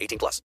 18 plus.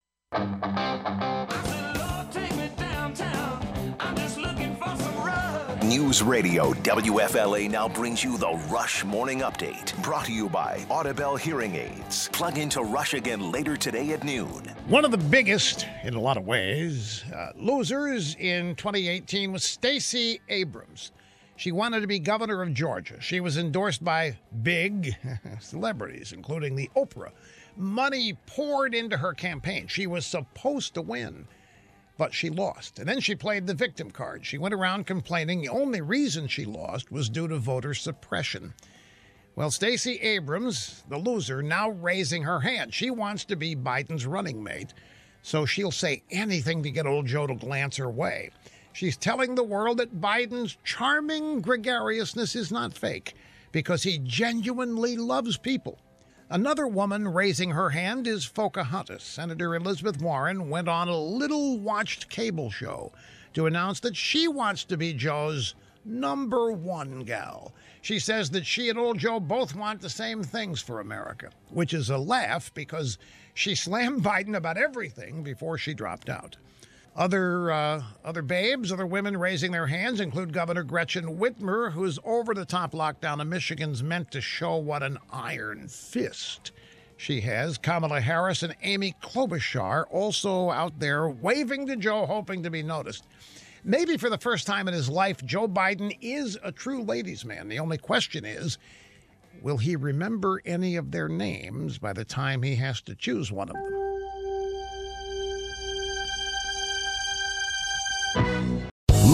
News Radio WFLA now brings you the Rush Morning Update. Brought to you by Audibel Hearing Aids. Plug into Rush again later today at noon. One of the biggest, in a lot of ways, uh, losers in 2018 was Stacey Abrams. She wanted to be governor of Georgia. She was endorsed by big celebrities, including the Oprah. Money poured into her campaign. She was supposed to win but she lost. And then she played the victim card. She went around complaining the only reason she lost was due to voter suppression. Well, Stacey Abrams, the loser, now raising her hand. She wants to be Biden's running mate, so she'll say anything to get old Joe to glance her way. She's telling the world that Biden's charming gregariousness is not fake because he genuinely loves people. Another woman raising her hand is Pocahontas. Senator Elizabeth Warren went on a little watched cable show to announce that she wants to be Joe's number one gal. She says that she and old Joe both want the same things for America, which is a laugh because she slammed Biden about everything before she dropped out. Other uh, other babes, other women raising their hands include Governor Gretchen Whitmer, whose over-the-top lockdown in Michigan's meant to show what an iron fist she has. Kamala Harris and Amy Klobuchar also out there waving to Joe, hoping to be noticed. Maybe for the first time in his life, Joe Biden is a true ladies' man. The only question is, will he remember any of their names by the time he has to choose one of them?